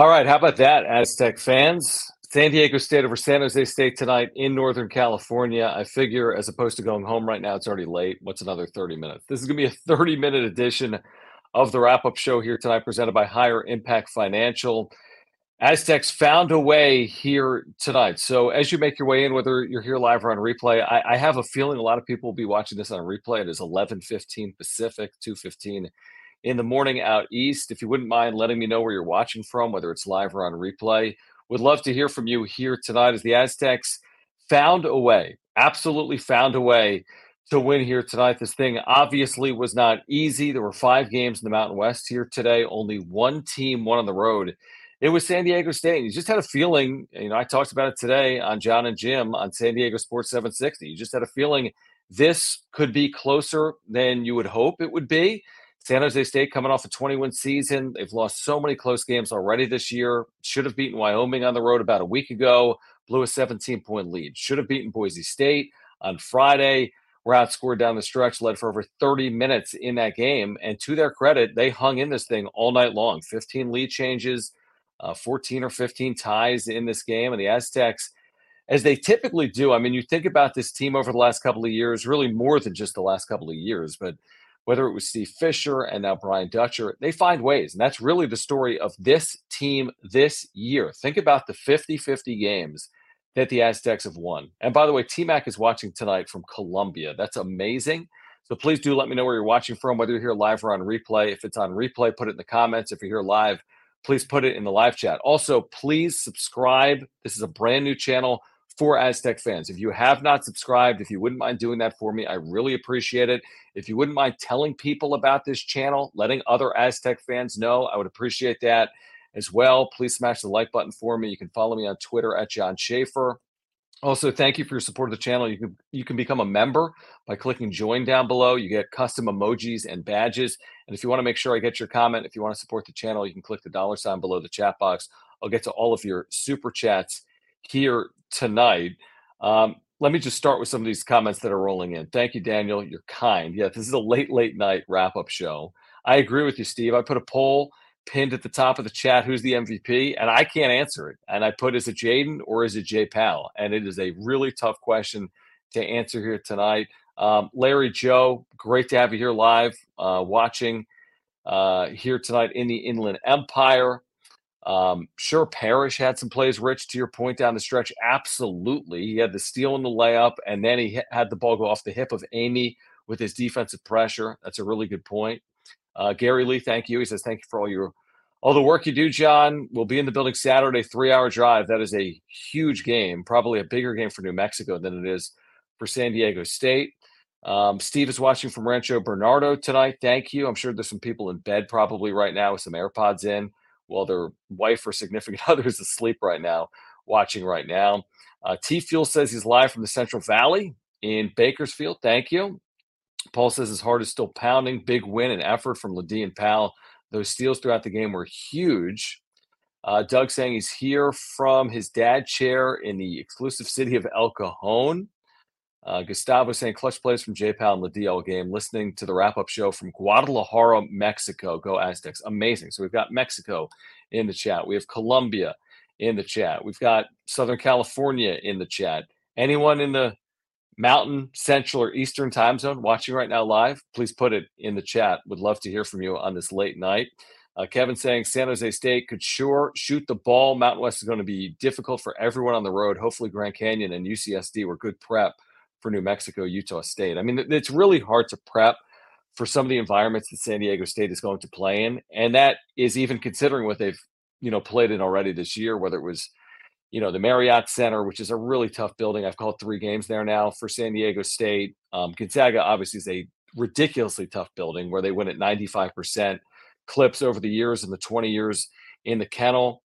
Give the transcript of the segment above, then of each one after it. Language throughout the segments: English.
All right, how about that, Aztec fans? San Diego State over San Jose State tonight in Northern California. I figure as opposed to going home right now, it's already late. What's another 30 minutes? This is going to be a 30 minute edition of the wrap up show here tonight, presented by Higher Impact Financial. Aztecs found a way here tonight. So as you make your way in, whether you're here live or on replay, I, I have a feeling a lot of people will be watching this on replay. It is 11:15 Pacific, 2:15 in the morning out east. If you wouldn't mind letting me know where you're watching from, whether it's live or on replay, would love to hear from you here tonight as the Aztecs found a way, absolutely found a way to win here tonight. This thing obviously was not easy. There were five games in the Mountain West here today. Only one team won on the road. It was San Diego State. You just had a feeling, you know, I talked about it today on John and Jim on San Diego Sports 760. You just had a feeling this could be closer than you would hope it would be. San Jose State coming off a 21 season. They've lost so many close games already this year. Should have beaten Wyoming on the road about a week ago. Blew a 17 point lead. Should have beaten Boise State on Friday. Were outscored down the stretch, led for over 30 minutes in that game. And to their credit, they hung in this thing all night long. 15 lead changes, uh, 14 or 15 ties in this game. And the Aztecs, as they typically do, I mean, you think about this team over the last couple of years, really more than just the last couple of years, but whether it was Steve Fisher and now Brian Dutcher, they find ways. And that's really the story of this team this year. Think about the 50 50 games that the Aztecs have won. And by the way, T Mac is watching tonight from Colombia. That's amazing. So please do let me know where you're watching from, whether you're here live or on replay. If it's on replay, put it in the comments. If you're here live, please put it in the live chat. Also, please subscribe. This is a brand new channel for Aztec fans. If you have not subscribed, if you wouldn't mind doing that for me, I really appreciate it. If you wouldn't mind telling people about this channel, letting other Aztec fans know, I would appreciate that as well. Please smash the like button for me. You can follow me on Twitter at Jon Schaeffer. Also, thank you for your support of the channel. You can you can become a member by clicking join down below. You get custom emojis and badges. And if you want to make sure I get your comment, if you want to support the channel, you can click the dollar sign below the chat box. I'll get to all of your super chats here tonight. Um, let me just start with some of these comments that are rolling in. Thank you, Daniel. You're kind. Yeah, this is a late, late night wrap up show. I agree with you, Steve. I put a poll pinned at the top of the chat who's the MVP, and I can't answer it. And I put, is it Jaedon or is it Jay Pal? And it is a really tough question to answer here tonight. Um, Larry Joe, great to have you here live uh, watching uh, here tonight in the Inland Empire. Um, sure, Parrish had some plays, Rich, to your point down the stretch. Absolutely. He had the steal in the layup, and then he had the ball go off the hip of Amey with his defensive pressure. That's a really good point. Uh, Gary Lee, thank you. He says, Thank you for all your all the work you do, John. We'll be in the building Saturday, three hour drive. That is a huge game, probably a bigger game for New Mexico than it is for San Diego State. Um, Steve is watching from Rancho Bernardo tonight. Thank you. I'm sure there's some people in bed probably right now with some AirPods in while their wife or significant other is asleep right now, watching right now. Uh, T Fuel says he's live from the Central Valley in Bakersfield. Thank you. Paul says his heart is still pounding. Big win and effort from LeDee and Pal. Those steals throughout the game were huge. Uh, Doug saying he's here from his dad chair in the exclusive city of El Cajon. Uh, Gustavo saying clutch plays from Jay Pal and the DL game, listening to the wrap up show from Guadalajara, Mexico. Go Aztecs. Amazing. So we've got Mexico in the chat. We have Colombia in the chat. We've got Southern California in the chat. Anyone in the Mountain, Central, or Eastern time zone watching right now live, please put it in the chat. Would love to hear from you on this late night. Uh, Kevin saying San Jose State could sure shoot the ball. Mountain West is going to be difficult for everyone on the road. Hopefully, Grand Canyon and UCSD were good prep for New Mexico, Utah State. I mean, it's really hard to prep for some of the environments that San Diego State is going to play in, and that is even considering what they've you know played in already this year. Whether it was you know the Marriott Center, which is a really tough building. I've called three games there now for San Diego State. Um, Gonzaga obviously is a ridiculously tough building where they win at 95 percent clips over the years and the 20 years in the kennel.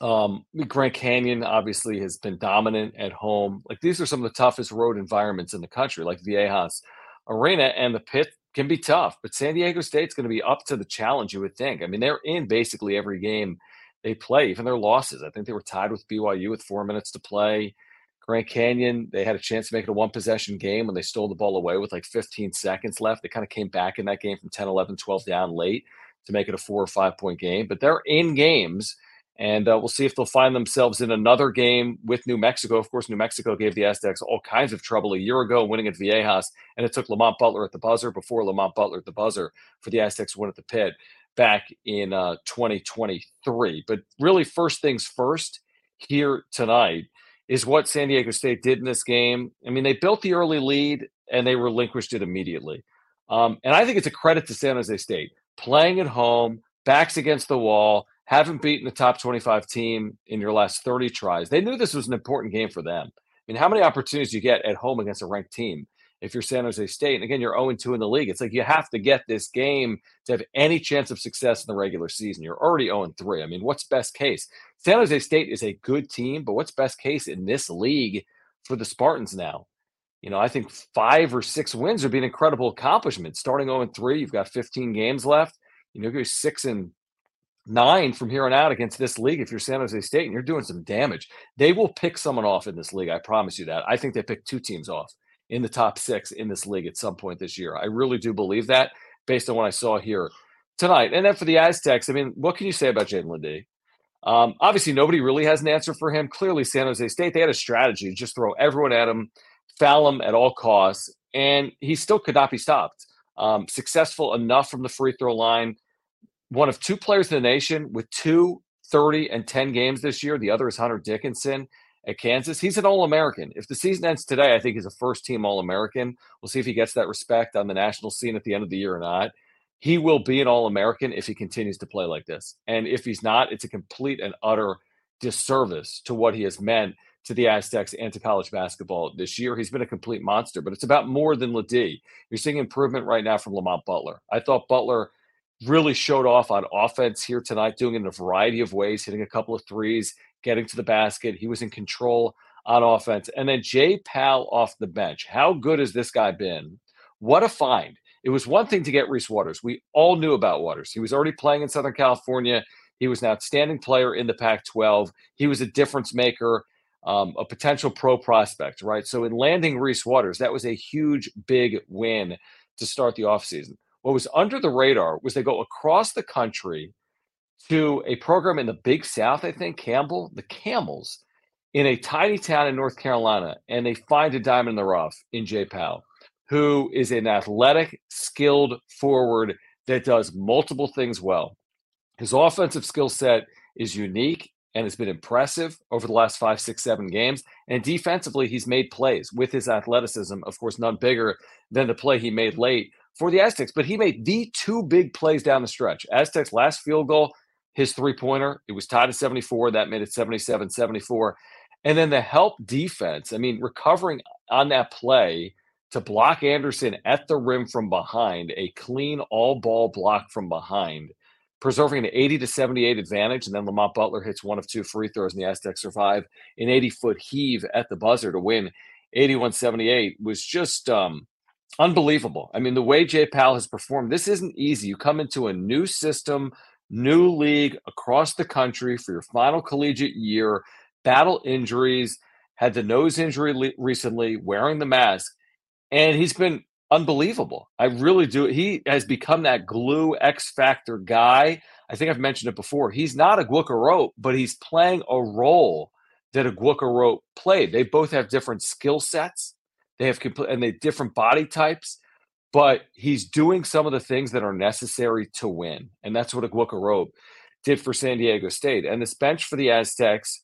Um, Grand Canyon obviously has been dominant at home. Like these are some of the toughest road environments in the country, like Viejas Arena, and the pit can be tough. But San Diego State's going to be up to the challenge, you would think. I mean, they're in basically every game they play, even their losses. I think they were tied with BYU with four minutes to play. Grand Canyon, they had a chance to make it a one possession game when they stole the ball away with like 15 seconds left. They kind of came back in that game from 10, 11, 12 down late to make it a four or five point game. But they're in games and uh, we'll see if they'll find themselves in another game with New Mexico. Of course, New Mexico gave the Aztecs all kinds of trouble a year ago, winning at Viejas, and it took Lamont Butler at the buzzer before Lamont Butler at the buzzer for the Aztecs win at the pit back in uh, 2023. But really, first things first here tonight is what San Diego State did in this game. I mean, they built the early lead and they relinquished it immediately. Um, and I think it's a credit to San Jose State playing at home, backs against the wall haven't beaten the top 25 team in your last 30 tries. They knew this was an important game for them. I mean, how many opportunities you get at home against a ranked team if you're San Jose State? And again, you're 0 2 in the league. It's like you have to get this game to have any chance of success in the regular season. You're already 0 3. I mean, what's best case? San Jose State is a good team, but what's best case in this league for the Spartans now? You know, I think five or six wins would be an incredible accomplishment. Starting 0 3, you've got 15 games left. You know, go six and nine from here on out against this league if you're San Jose State and you're doing some damage. They will pick someone off in this league. I promise you that. I think they picked two teams off in the top six in this league at some point this year. I really do believe that based on what I saw here tonight. And then for the Aztecs, I mean, what can you say about Jaedon LeDee? Um, obviously, nobody really has an answer for him. Clearly, San Jose State, they had a strategy to just throw everyone at him, foul him at all costs, and he still could not be stopped. Um, successful enough from the free throw line one of two players in the nation with two 30 and 10 games this year. The other is Hunter Dickinson at Kansas. He's an All American. If the season ends today, I think he's a first team All American. We'll see if he gets that respect on the national scene at the end of the year or not. He will be an All American if he continues to play like this. And if he's not, it's a complete and utter disservice to what he has meant to the Aztecs and to college basketball this year. He's been a complete monster, but it's about more than LeDee. You're seeing improvement right now from Lamont Butler. I thought Butler really showed off on offense here tonight, doing it in a variety of ways, hitting a couple of threes, getting to the basket. He was in control on offense. And then Jay Pal off the bench. How good has this guy been? What a find. It was one thing to get Reese Waters. We all knew about Waters. He was already playing in Southern California. He was an outstanding player in the Pac 12. He was a difference maker, um, a potential pro prospect, right? So, in landing Reese Waters, that was a huge, big win to start the offseason. What was under the radar was they go across the country to a program in the Big South, I think, Campbell, the Camels, in a tiny town in North Carolina, and they find a diamond in the rough in Jay Pal, who is an athletic, skilled forward that does multiple things well. His offensive skill set is unique and has been impressive over the last five, six, seven games. And defensively, he's made plays with his athleticism, of course, none bigger than the play he made late for the Aztecs, but he made the two big plays down the stretch. Aztecs' last field goal, his three pointer, it was tied at 74. That made it 77 74. And then the help defense, I mean, recovering on that play to block Anderson at the rim from behind, a clean all ball block from behind, preserving an 80 to 78 advantage. And then Lamont Butler hits one of two free throws, and the Aztecs survive an 80 foot heave at the buzzer to win 81 78 was just um, unbelievable. I mean, the way Jay Pal has performed, this isn't easy. You come into a new system, new league across the country for your final collegiate year, battle injuries, had the nose injury le- recently, wearing the mask, and he's been unbelievable. I really do. He has become that glue X factor guy. I think I've mentioned it before. He's not a Arop, but he's playing a role that a Arop played. They both have different skill sets. They have complete and they different body types, but he's doing some of the things that are necessary to win, and that's what Aguek Arop did for San Diego State. And this bench for the Aztecs,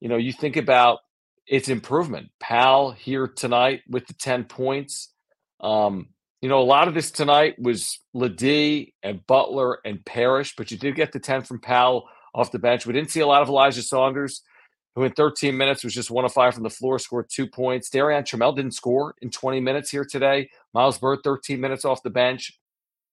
you know, you think about its improvement. Pal here tonight with the ten points. Um, you know, a lot of this tonight was LeDee and Butler and Parrish, but you did get the 10 from Pal off the bench. We didn't see a lot of Elijah Saunders, who in 13 minutes was just one of five from the floor, scored two points. Darrion Trammell didn't score in 20 minutes here today. Miles Byrd, 13 minutes off the bench.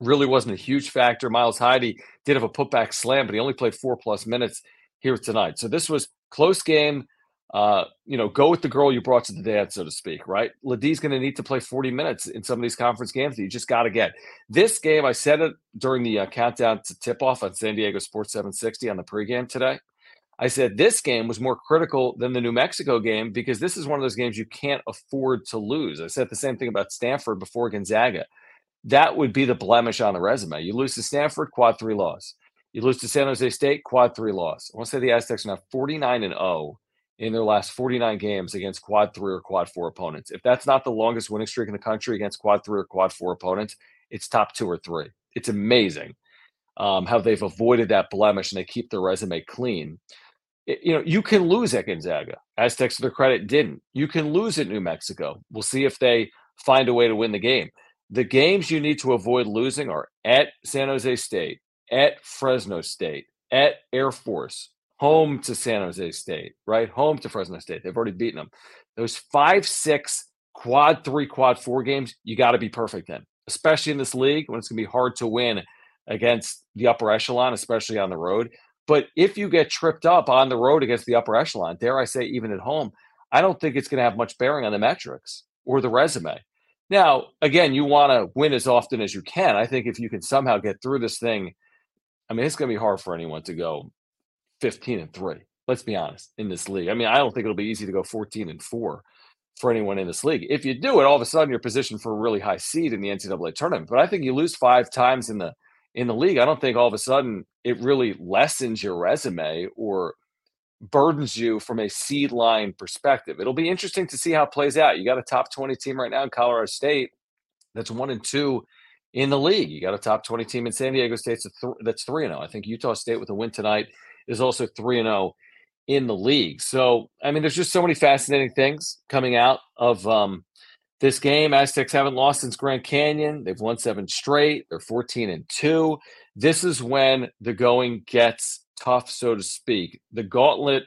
really wasn't a huge factor. Miles Heide did have a putback slam, but he only played four plus minutes here tonight. So this was close game. Uh, you know, go with the girl you brought to the dance, so to speak, right? LeDee's going to need to play 40 minutes in some of these conference games that you just got to get. This game, I said it during the uh, countdown to tip off on San Diego Sports 760 on the pregame today. I said this game was more critical than the New Mexico game because this is one of those games you can't afford to lose. I said the same thing about Stanford before Gonzaga that would be the blemish on the resume. You lose to Stanford, quad three loss. You lose to San Jose State, quad three loss. I want to say the Aztecs are now 49 and 0 in their last 49 games against quad three or quad four opponents. If that's not the longest winning streak in the country against quad three or quad four opponents, it's top two or three. It's amazing um, how they've avoided that blemish and they keep their resume clean. It, you know, you can lose at Gonzaga. Aztecs, to their credit, didn't. You can lose at New Mexico. We'll see if they find a way to win the game. The games you need to avoid losing are at San Jose State, at Fresno State, at Air Force, home to San Jose State, right? Home to Fresno State. They've already beaten them. Those five, six, quad three, quad four games, you got to be perfect in, especially in this league when it's going to be hard to win against the upper echelon, especially on the road. But if you get tripped up on the road against the upper echelon, dare I say, even at home, I don't think it's going to have much bearing on the metrics or the resume. Now, again, you want to win as often as you can. I think if you can somehow get through this thing, I mean, it's going to be hard for anyone to go 15 and 3. Let's be honest in this league. I mean, I don't think it'll be easy to go 14 and 4 for anyone in this league. If you do it, all of a sudden you're positioned for a really high seed in the NCAA tournament. But I think you lose five times in the in the league. I don't think all of a sudden it really lessens your resume or burdens you from a seed line perspective. It'll be interesting to see how it plays out. You got a top 20 team right now in Colorado State that's one and two in the league. You got a top 20 team in San Diego State that's 3 and 0. I think Utah State with a win tonight is also 3 and 0 in the league. So, I mean, there's just so many fascinating things coming out of um, this game. Aztecs haven't lost since Grand Canyon. They've won seven straight. They're 14 and 2. This is when the going gets tough, so to speak. The gauntlet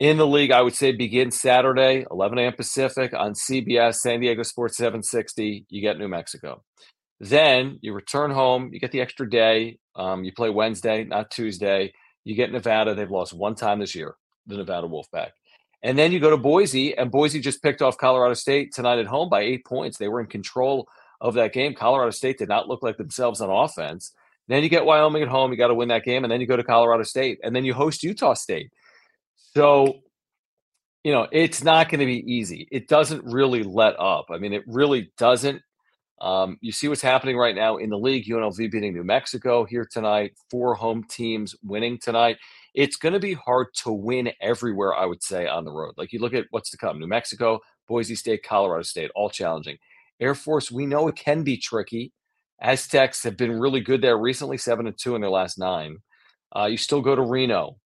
in the league, I would say, begins Saturday, 11 a.m. Pacific on CBS, San Diego Sports 760. You get New Mexico. Then you return home. You get the extra day. Um, you play Wednesday, not Tuesday. You get Nevada. They've lost one time this year, the Nevada Wolfpack. And then you go to Boise, and Boise just picked off Colorado State tonight at home by eight points. They were in control of that game. Colorado State did not look like themselves on offense. Then you get Wyoming at home. You got to win that game. And then you go to Colorado State. And then you host Utah State. So, you know, it's not going to be easy. It doesn't really let up. I mean, it really doesn't. Um, you see what's happening right now in the league. UNLV beating New Mexico here tonight. Four home teams winning tonight. It's going to be hard to win everywhere, I would say, on the road. Like you look at what's to come New Mexico, Boise State, Colorado State, all challenging. Air Force, we know it can be tricky. Aztecs have been really good there recently, seven and two in their last nine. Uh, you still go to Reno.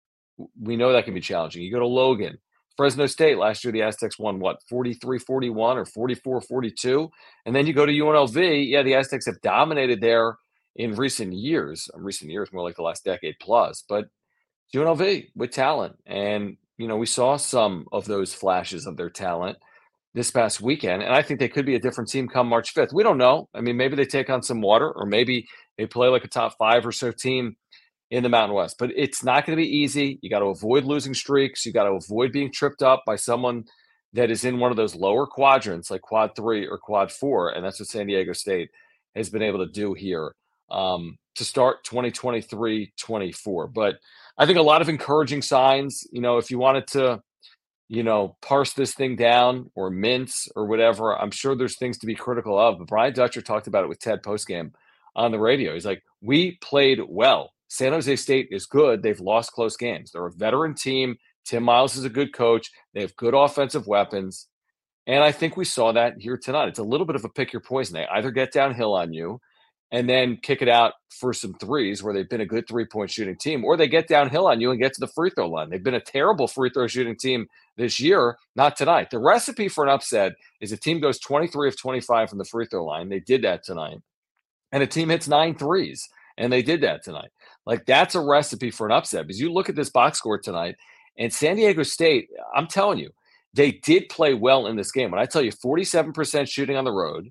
We know that can be challenging. You go to Logan, Fresno State. Last year, the Aztecs won what, 43 41 or 44 42. And then you go to UNLV. Yeah, the Aztecs have dominated there in recent years, recent years, more like the last decade plus, but UNLV with talent. And, you know, we saw some of those flashes of their talent this past weekend. And I think they could be a different team come March 5th. We don't know. I mean, maybe they take on some water or maybe they play like a top five or so team in the Mountain West. But it's not going to be easy. You got to avoid losing streaks. You got to avoid being tripped up by someone that is in one of those lower quadrants like quad three or quad four. And that's what San Diego State has been able to do here um, to start 2023 24. But I think a lot of encouraging signs. You know, if you wanted to, you know, parse this thing down or mince or whatever, I'm sure there's things to be critical of. But Brian Dutcher talked about it with Ted postgame on the radio. He's like, we played well. San Jose State is good. They've lost close games. They're a veteran team. Tim Miles is a good coach. They have good offensive weapons. And I think we saw that here tonight. It's a little bit of a pick your poison. They either get downhill on you and then kick it out for some threes where they've been a good three point shooting team, or they get downhill on you and get to the free throw line. They've been a terrible free throw shooting team this year, not tonight. The recipe for an upset is a team goes 23 of 25 from the free throw line. They did that tonight. And a team hits nine threes, and they did that tonight. Like that's a recipe for an upset because you look at this box score tonight, and San Diego State, I'm telling you, they did play well in this game. When I tell you 47% shooting on the road,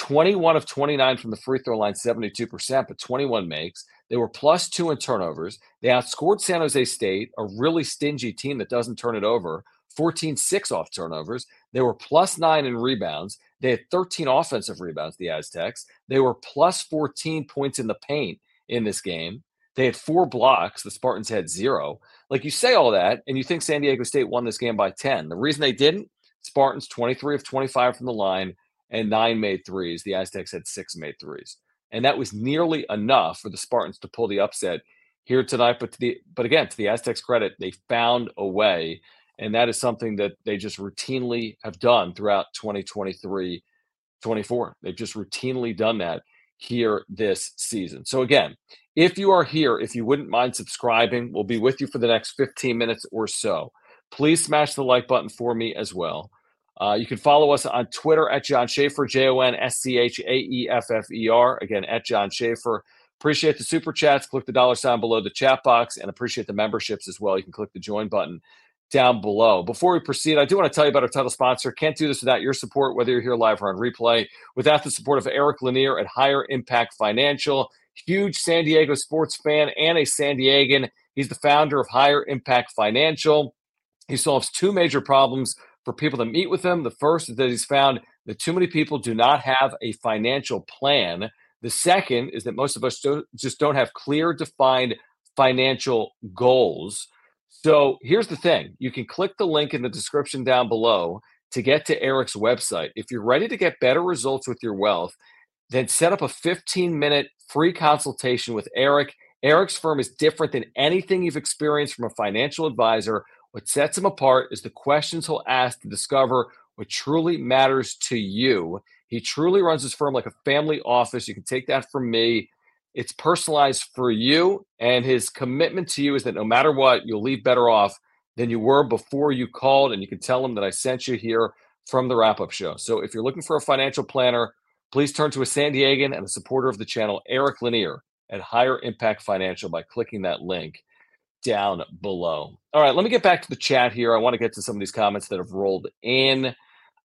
21 of 29 from the free throw line, 72%, but 21 makes. They were plus two in turnovers. They outscored San Jose State, a really stingy team that doesn't turn it over, 14 6 off turnovers. They were plus nine in rebounds. They had 13 offensive rebounds, the Aztecs. They were plus 14 points in the paint in this game. They had four blocks. The Spartans had zero. Like you say all that, and you think San Diego State won this game by 10. The reason they didn't, Spartans 23 of 25 from the line, and nine made threes. The Aztecs had six made threes. And that was nearly enough for the Spartans to pull the upset here tonight. But to the but again, to the Aztecs' credit, they found a way. And that is something that they just routinely have done throughout 2023 24. They've just routinely done that here this season. So again, if you are here, if you wouldn't mind subscribing, we'll be with you for the next 15 minutes or so. Please smash the like button for me as well. Uh, you can follow us on Twitter at Jon Schaeffer, J O N S C H A E F F E R. Again, at Jon Schaeffer. Appreciate the super chats. Click the dollar sign below the chat box and appreciate the memberships as well. You can click the join button down below. Before we proceed, I do want to tell you about our title sponsor. Can't do this without your support, whether you're here live or on replay, without the support of Eric Lanier at Higher Impact Financial. Huge San Diego sports fan and a San Diegan. He's the founder of Higher Impact Financial. He solves two major problems for people to meet with him. The first is that he's found that too many people do not have a financial plan. The second is that most of us do, just don't have clear, defined financial goals. So here's the thing you can click the link in the description down below to get to Eric's website. If you're ready to get better results with your wealth, then set up a 15 minute free consultation with Eric. Eric's firm is different than anything you've experienced from a financial advisor what sets him apart is the questions he'll ask to discover what truly matters to you. He truly runs his firm like a family office. You can take that from me. It's personalized for you, and his commitment to you is that no matter what, you'll leave better off than you were before you called. And you can tell him that I sent you here from the wrap up show. So if you're looking for a financial planner, please turn to a San Diegan and a supporter of the channel, Eric Lanier at Higher Impact Financial by clicking that link down below. All right, let me get back to the chat here. I want to get to some of these comments that have rolled in.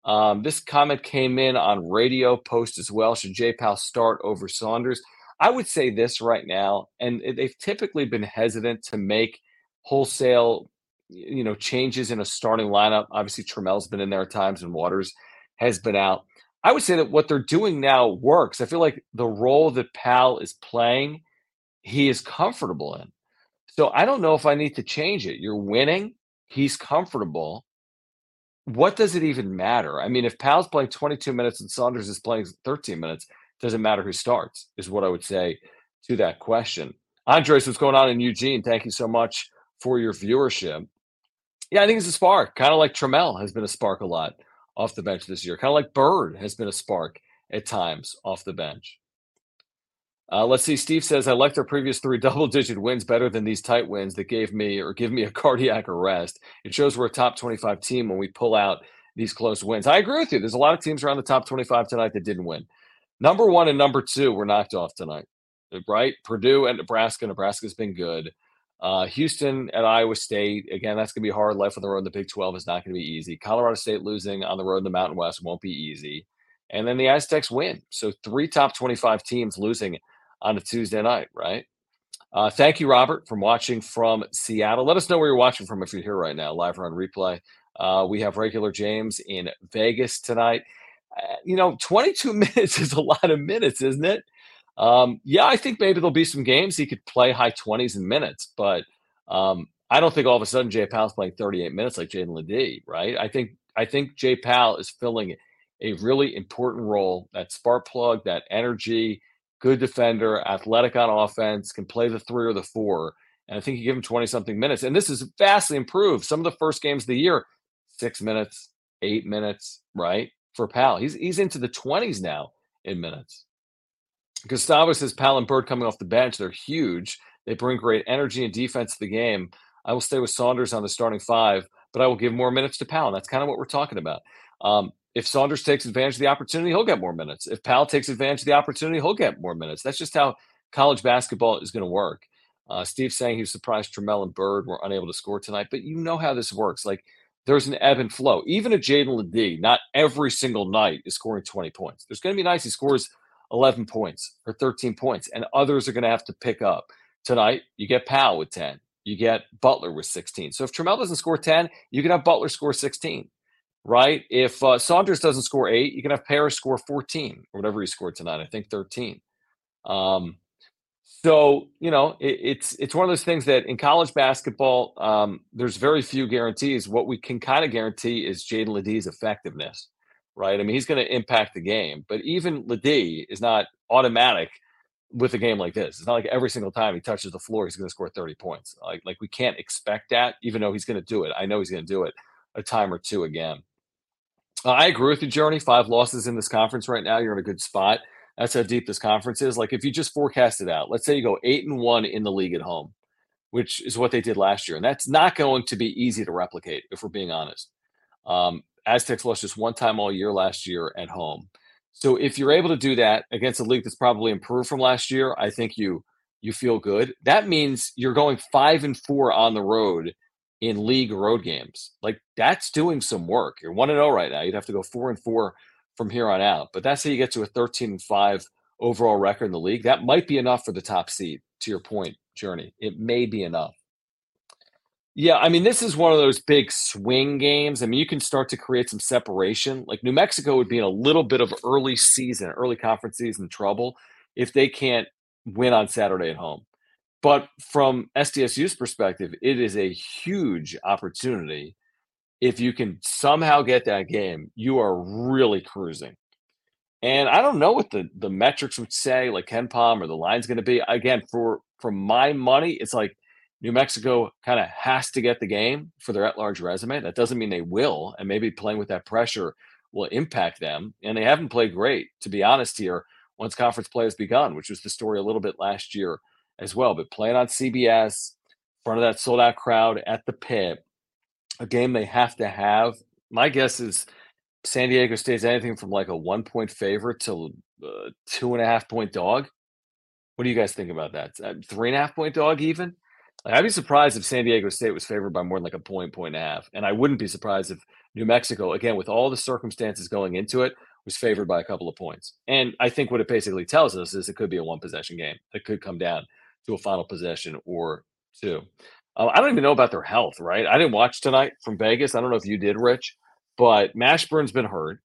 Um, this comment came in on radio post as well. Should Jay Pal start over Saunders? I would say this right now, and they've typically been hesitant to make wholesale, you know, changes in a starting lineup. Obviously, Trammell's been in there at times, and Waters has been out. I would say that what they're doing now works. I feel like the role that Pal is playing, he is comfortable in. So I don't know if I need to change it. You're winning. He's comfortable. What does it even matter? I mean, if Pal's playing 22 minutes and Saunders is playing 13 minutes, doesn't matter who starts, is what I would say to that question. Andres, what's going on in Eugene? Thank you so much for your viewership. Yeah, I think it's a spark, kind of like Trammell has been a spark a lot off the bench this year, kind of like Byrd has been a spark at times off the bench. Uh, let's see. Steve says, I like their previous three double digit wins better than these tight wins that gave me or give me a cardiac arrest. It shows we're a top 25 team when we pull out these close wins. I agree with you. There's a lot of teams around the top 25 tonight that didn't win. Number one and number two were knocked off tonight. right? Purdue and Nebraska. Nebraska's been good. Uh, Houston at Iowa State. Again, that's going to be hard. Life on the road in the Big 12 is not going to be easy. Colorado State losing on the road in the Mountain West won't be easy. And then the Aztecs win. So three top 25 teams losing on a Tuesday night, right? Uh, thank you, Robert, from watching from Seattle. Let us know where you're watching from if you're here right now, live or on replay. Uh, we have regular James in Vegas tonight. Uh, you know, 22 minutes is a lot of minutes, isn't it? Um, yeah, I think maybe there'll be some games he could play high 20s in minutes, but um, I don't think all of a sudden Jay Pal's playing 38 minutes like Jaedon LeDee, right? I think I think Jay Pal is filling a really important role, that spark plug, that energy, good defender, athletic on offense, can play the three or the four. And I think you give him 20 something minutes. And this is vastly improved. Some of the first games of the year, six minutes, eight minutes, right? For Pal. He's he's into the 20s now in minutes. Gustavo says Pal and Byrd coming off the bench, they're huge. They bring great energy and defense to the game. I will stay with Saunders on the starting five, but I will give more minutes to Pal. And that's kind of what we're talking about. Um, if Saunders takes advantage of the opportunity, he'll get more minutes. If Pal takes advantage of the opportunity, he'll get more minutes. That's just how college basketball is going to work. Uh, Steve saying he was surprised Trammell and Byrd were unable to score tonight, but you know how this works. Like there's an ebb and flow. Even a Jaedon LeDee, not every single night is scoring 20 points. There's going to be nights he scores 11 points or 13 points, and others are going to have to pick up. Tonight, you get Pal with 10. You get Butler with 16. So if Trammell doesn't score 10, you can have Butler score 16 right? If uh, Saunders doesn't score eight, you can have Parrish score 14 or whatever he scored tonight. I think 13. Um, so you know, it, it's it's one of those things that in college basketball, um, there's very few guarantees. What we can kind of guarantee is Jaedon LeDee's effectiveness, right? I mean, he's going to impact the game, but even LeDee is not automatic with a game like this. It's not like every single time he touches the floor, he's going to score 30 points. Like like we can't expect that, even though he's going to do it. I know he's going to do it a time or two again. Uh, I agree with you, Journey. Five losses in this conference right now. You're in a good spot. That's how deep this conference is. Like if you just forecast it out, let's say you go eight and one in the league at home, which is what they did last year, and that's not going to be easy to replicate if we're being honest. Um, Aztecs lost just one time all year last year at home. So if you're able to do that against a league that's probably improved from last year, I think you you feel good. That means you're going five and four on the road in league road games. Like that's doing some work. You're 1 and 0 right now. You'd have to go 4 and 4 from here on out. But that's how you get to a 13 and 5 overall record in the league. That might be enough for the top seed, to your point, Journey. It may be enough. Yeah, I mean, this is one of those big swing games. I mean, you can start to create some separation. Like New Mexico would be in a little bit of early season, early conference season trouble if they can't win on Saturday at home. But from SDSU's perspective, it is a huge opportunity. If you can somehow get that game, you are really cruising. And I don't know what the, the metrics would say, like KenPom or the line's going to be. Again, for for my money, it's like New Mexico kind of has to get the game for their at-large resume. That doesn't mean they will, and maybe playing with that pressure will impact them. And they haven't played great, to be honest. Here, once conference play has begun, which was the story a little bit last year as well. But playing on CBS, in front of that sold out crowd at the pit, a game they have to have. My guess is San Diego State's anything from like a one point favorite to uh, two and a half point dog. What do you guys think about that? Three and a half point dog, even? Like, I'd be surprised if San Diego State was favored by more than like a point, point and a half. And I wouldn't be surprised if New Mexico, again, with all the circumstances going into it, was favored by a couple of points. And I think what it basically tells us is it could be a one possession game. It could come down to a final possession or two. Uh, I don't even know about their health, right? I didn't watch tonight from Vegas. I don't know if you did, Rich, but Mashburn's been hurt.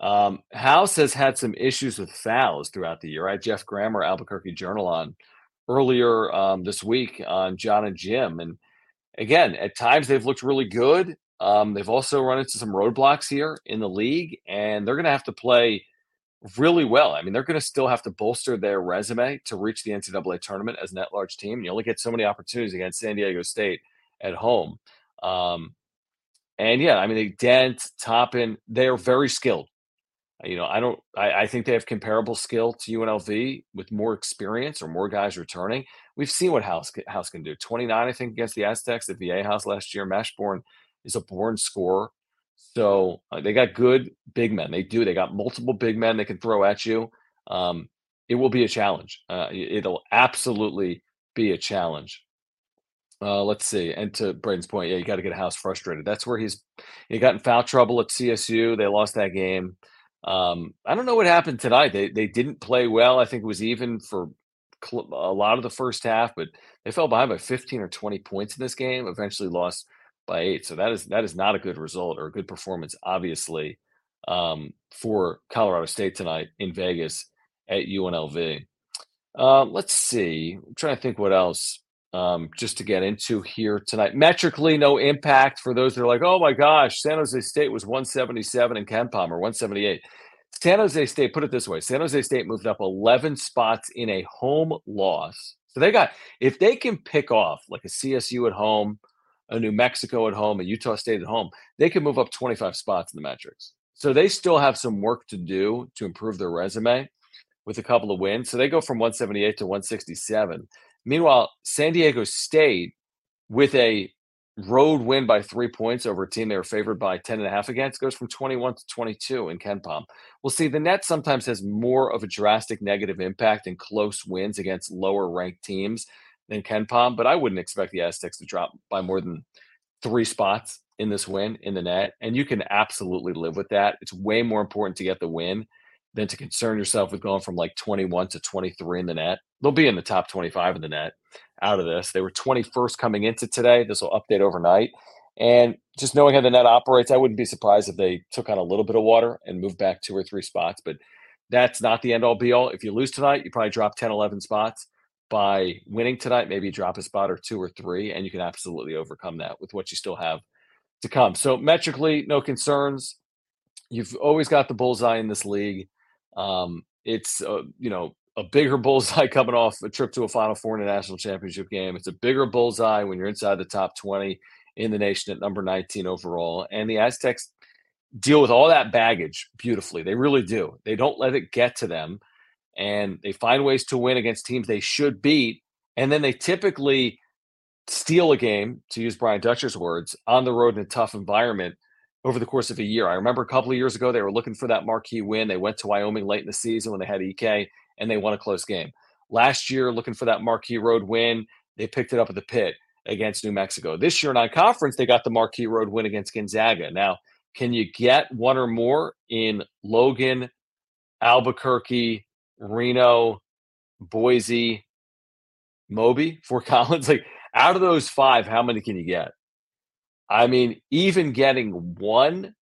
Um, House has had some issues with fouls throughout the year. I had Geoff Grammer, Albuquerque Journal, on earlier um, this week on John and Jim. And again, at times they've looked really good. Um, they've also run into some roadblocks here in the league, and they're going to have to play really well. I mean, they're going to still have to bolster their resume to reach the NCAA tournament as an at-large team. You only get so many opportunities against San Diego State at home. Um, and yeah, I mean, they Dent, Toppin, they are very skilled. Uh, you know, I don't. I, I, think they have comparable skill to UNLV with more experience or more guys returning. We've seen what House House can do. Twenty nine, I think, against the Aztecs at Viejas last year. Mashburn is a born scorer. So uh, they got good big men. They do. They got multiple big men they can throw at you. Um, it will be a challenge. Uh, it'll absolutely be a challenge. Uh, let's see. And to Braden's point, yeah, you got to get House frustrated. That's where he's he got in foul trouble at CSU. They lost that game. Um, I don't know what happened tonight. They they didn't play well. I think it was even for cl- a lot of the first half, but they fell behind by 15 or 20 points in this game. Eventually lost by eight. So that is that is not a good result or a good performance, obviously, um, for Colorado State tonight in Vegas at UNLV. Uh, let's see. I'm trying to think what else um, just to get into here tonight. Metrically, no impact for those that are like, oh my gosh, San Jose State was 177 in KenPom or 178. San Jose State, put it this way San Jose State moved up 11 spots in a home loss. So they got, if they can pick off like a CSU at home, a New Mexico at home, a Utah State at home, they can move up 25 spots in the metrics. So they still have some work to do to improve their resume with a couple of wins. So they go from 178 to 167. Meanwhile, San Diego State, with a road win by three points over a team they were favored by 10 and a half against, goes from 21 to 22 in KenPom. We'll see the net sometimes has more of a drastic negative impact in close wins against lower ranked teams than KenPom, but I wouldn't expect the Aztecs to drop by more than three spots in this win in the net. And you can absolutely live with that. It's way more important to get the win than to concern yourself with going from like 21 to 23 in the net. They'll be in the top 25 in the net out of this. They were 21st coming into today. This will update overnight. And just knowing how the net operates, I wouldn't be surprised if they took on a little bit of water and moved back two or three spots. But that's not the end all be all. If you lose tonight, you probably drop 10, 11 spots. By winning tonight, maybe drop a spot or two or three, and you can absolutely overcome that with what you still have to come. So, metrically, no concerns. You've always got the bullseye in this league. Um, it's uh, you know a bigger bullseye coming off a trip to a Final Four in a national championship game. It's a bigger bullseye when you're inside the top 20 in the nation at number 19 overall. And the Aztecs deal with all that baggage beautifully. They really do. They don't let it get to them, and they find ways to win against teams they should beat. And then they typically steal a game, to use Brian Dutcher's words, on the road in a tough environment over the course of a year. I remember a couple of years ago, they were looking for that marquee win. They went to Wyoming late in the season when they had EK and they won a close game. Last year, looking for that marquee road win, they picked it up at the pit against New Mexico. This year, non conference, they got the marquee road win against Gonzaga. Now, can you get one or more in Logan, Albuquerque, Reno, Boise, Moby, Fort Collins? Like, out of those five, how many can you get? I mean, even getting one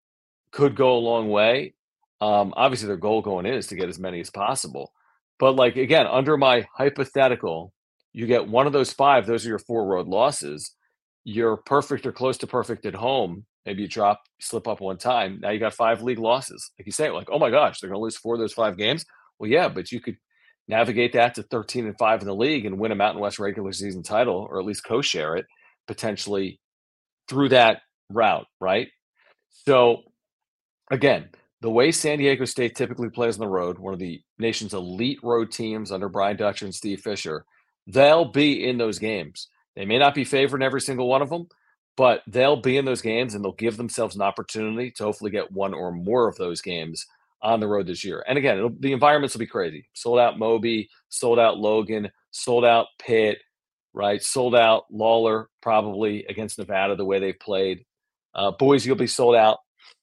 could go a long way. Um, obviously, their goal going in is to get as many as possible. But like again, under my hypothetical, you get one of those five. Those are your four road losses. You're perfect or close to perfect at home. Maybe you drop, slip up one time. Now you got five league losses. Like you say, like, oh my gosh, they're going to lose four of those five games. Well, yeah, but you could navigate that to 13 and five in the league and win a Mountain West regular season title, or at least co-share it potentially through that route, right? So again, the way San Diego State typically plays on the road, one of the nation's elite road teams under Brian Dutcher and Steve Fisher, they'll be in those games. They may not be favored in every single one of them, but they'll be in those games and they'll give themselves an opportunity to hopefully get one or more of those games on the road this year. And again, the environments will be crazy. Sold out Moby, sold out Logan, sold out Pitt, right? Sold out Lawlor probably against Nevada the way they've played. Uh, Boise will be sold out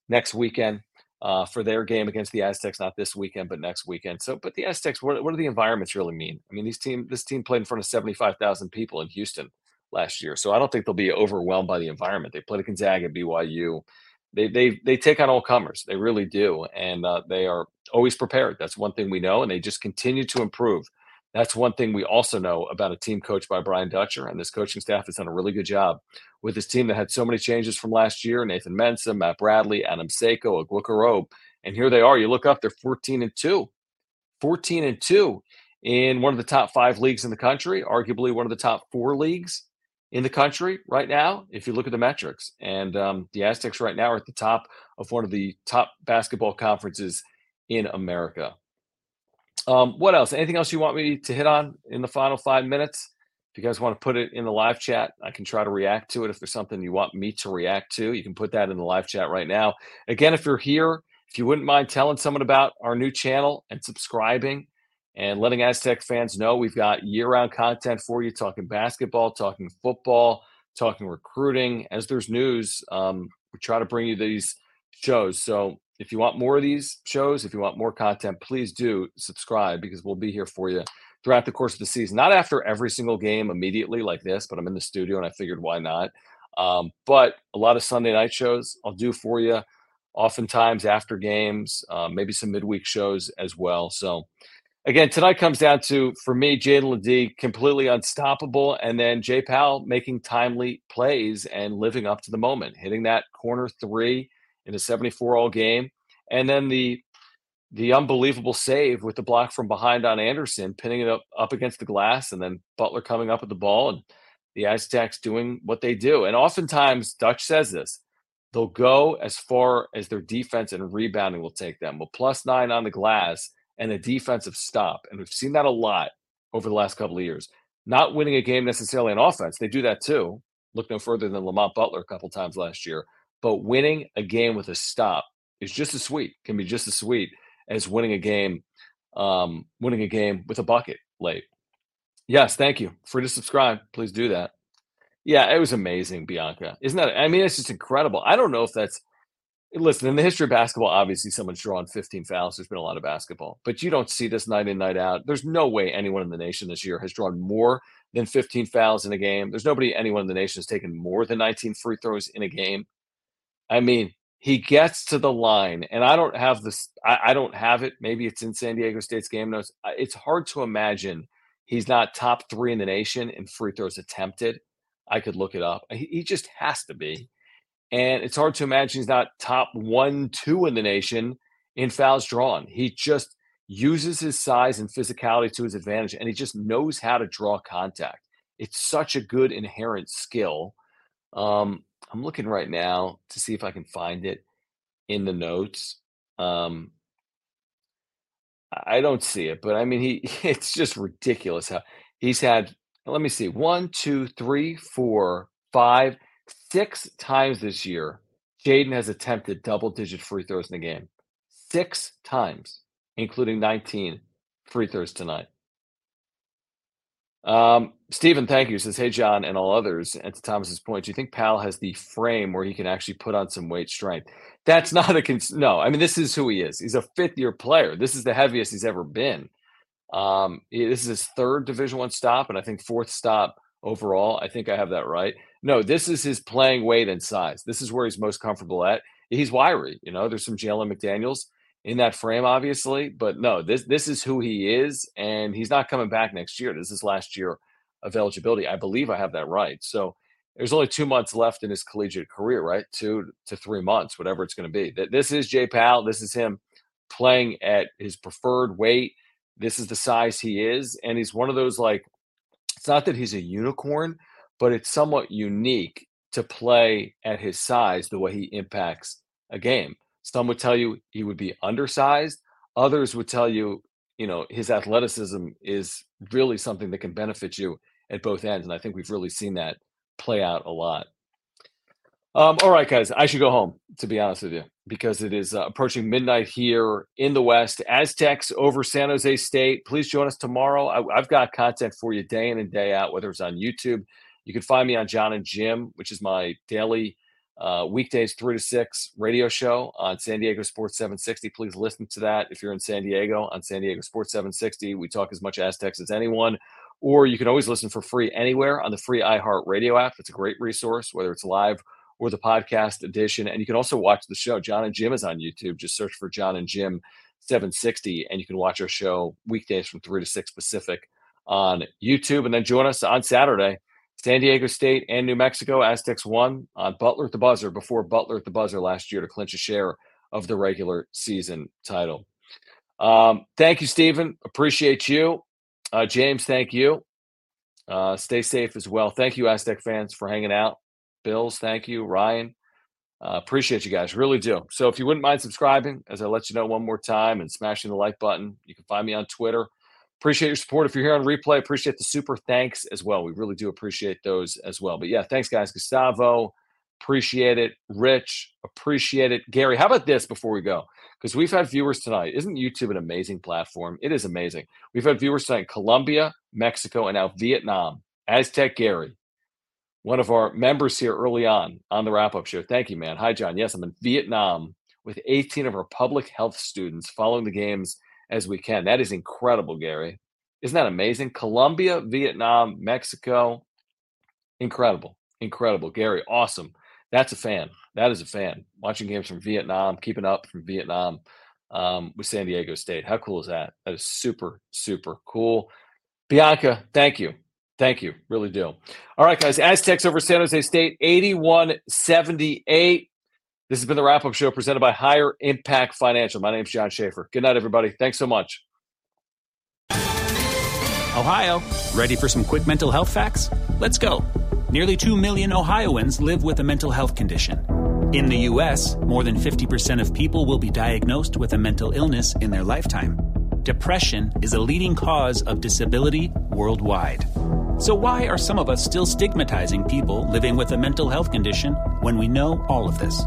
next weekend uh, for their game against the Aztecs, not this weekend, but next weekend. So, but the Aztecs, what, what do the environments really mean? I mean, these team, this team played in front of 75,000 people in Houston last year. So I don't think they'll be overwhelmed by the environment. They played at Gonzaga, BYU. They, they, they take on all comers. They really do. And uh, they are always prepared. That's one thing we know. And they just continue to improve. That's one thing we also know about a team coached by Brian Dutcher, and this coaching staff has done a really good job with this team that had so many changes from last year. Nathan Mensah, Matt Bradley, Adam Seiko, Aguilar and here they are. You look up, they're 14 and 2. 14 and 2 in one of the top five leagues in the country, arguably one of the top four leagues in the country right now, if you look at the metrics. And um, the Aztecs right now are at the top of one of the top basketball conferences in America. Um, what else? Anything else you want me to hit on in the final five minutes? If you guys want to put it in the live chat, I can try to react to it. If there's something you want me to react to, you can put that in the live chat right now. Again, if you're here, if you wouldn't mind telling someone about our new channel and subscribing and letting Aztec fans know we've got year round content for you, talking basketball, talking football, talking recruiting. As there's news, um, we try to bring you these shows. So if you want more of these shows, if you want more content, please do subscribe because we'll be here for you throughout the course of the season. Not after every single game immediately like this, but I'm in the studio and I figured why not. Um, but a lot of Sunday night shows I'll do for you, oftentimes after games, uh, maybe some midweek shows as well. So again, tonight comes down to for me, Jaedon LeDee completely unstoppable, and then Jay Pal making timely plays and living up to the moment, hitting that corner three in a 74 all game, and then the the unbelievable save with the block from behind on Anderson, pinning it up up against the glass, and then Butler coming up with the ball and the Aztecs doing what they do. And oftentimes, Dutch says this they'll go as far as their defense and rebounding will take them. Well, plus nine on the glass and a defensive stop. And we've seen that a lot over the last couple of years. Not winning a game necessarily on offense, they do that too. Look no further than Lamont Butler a couple times last year. But winning a game with a stop is just as sweet, can be just as sweet as winning a game, um, winning a game with a bucket late. Yes, thank you. Free to subscribe. Please do that. Yeah, it was amazing, Bianca. Isn't that? I mean, it's just incredible. I don't know if that's. Listen, in the history of basketball, obviously someone's drawn 15 fouls. There's been a lot of basketball, but you don't see this night in, night out. There's no way anyone in the nation this year has drawn more than 15 fouls in a game. There's nobody, anyone in the nation has taken more than 19 free throws in a game. I mean, he gets to the line, and I don't have this. I, I, don't have it. Maybe it's in San Diego State's game notes. It's hard to imagine he's not top three in the nation in free throws attempted. I could look it up. He, he just has to be, and it's hard to imagine he's not top one, two in the nation in fouls drawn. He just uses his size and physicality to his advantage, and he just knows how to draw contact. It's such a good inherent skill. Um, I'm looking right now to see if I can find it in the notes. Um, I don't see it, but I mean, he it's just ridiculous how he's had. Let me see, one, two, three, four, five, six times this year. Jaedon has attempted double-digit free throws in the game, six times, including 19 free throws tonight. Um, Stephen, thank you. Says, hey, Jon, and all others. And to Thomas's point, do you think Pal has the frame where he can actually put on some weight strength? That's not a cons- no. I mean, this is who he is. He's a fifth year player. This is the heaviest he's ever been. Um, this is his third Division One stop, and I think fourth stop overall. I think I have that right. No, this is his playing weight and size. This is where he's most comfortable at. He's wiry. You know, there's some Jalen McDaniels in that frame, obviously, but no, this this is who he is, and he's not coming back next year. This is last year of eligibility. I believe I have that right. So there's only two months left in his collegiate career, right? Two to three months, whatever it's going to be. This is Jay Pal. This is him playing at his preferred weight. This is the size he is. And he's one of those like, it's not that he's a unicorn, but it's somewhat unique to play at his size the way he impacts a game. Some would tell you he would be undersized. Others would tell you, you know, his athleticism is really something that can benefit you at both ends. And I think we've really seen that play out a lot. Um, all right, guys, I should go home, to be honest with you, because it is uh, approaching midnight here in the West. Aztecs over San Jose State. Please join us tomorrow. I, have got content for you day in and day out, whether it's on YouTube. You can find me on John and Jim, which is my daily uh, weekdays, three to six radio show on San Diego Sports 760. Please listen to that if you're in San Diego on San Diego Sports 760. We talk as much Aztecs as anyone or you can always listen for free anywhere on the free iHeart Radio app. It's a great resource, whether it's live or the podcast edition. And you can also watch the show. John and Jim is on YouTube. Just search for John and Jim 760, and you can watch our show weekdays from 3 to 6 Pacific on YouTube. And then join us on Saturday, San Diego State and New Mexico. Aztecs won on Butler at the buzzer before Butler at the buzzer last year to clinch a share of the regular season title. Um, thank you, Stephen. Appreciate you. Uh, James, thank you. Uh, stay safe as well. Thank you, Aztec fans, for hanging out. Bills, thank you. Ryan, uh, appreciate you guys. Really do. So if you wouldn't mind subscribing, as I let you know one more time, and smashing the like button, you can find me on Twitter. Appreciate your support. If you're here on replay, appreciate the super thanks as well. We really do appreciate those as well. But yeah, thanks, guys. Gustavo, appreciate it. Rich, appreciate it. Gary, how about this before we go? because we've had viewers tonight. Isn't YouTube an amazing platform? It is amazing. We've had viewers tonight in Colombia, Mexico, and now Vietnam. Aztec Gary, one of our members here early on on the wrap up show. Thank you, man. Hi, Jon. Yes, I'm in Vietnam with 18 of our public health students following the games as we can. That is incredible, Gary. Isn't that amazing? Colombia, Vietnam, Mexico. Incredible. Incredible. Gary, awesome. That's a fan. That is a fan. Watching games from Vietnam, keeping up from Vietnam um, with San Diego State. How cool is that? That is super, super cool. Bianca, thank you. Thank you. Really do. All right, guys. Aztecs over San Jose State, 81 78. This has been the wrap up show presented by Higher Impact Financial. My name is Jon Schaeffer. Good night, everybody. Thanks so much. Ohio, ready for some quick mental health facts? Let's go. Nearly 2 million Ohioans live with a mental health condition. In the U.S., more than 50% of people will be diagnosed with a mental illness in their lifetime. Depression is a leading cause of disability worldwide. So, why are some of us still stigmatizing people living with a mental health condition when we know all of this?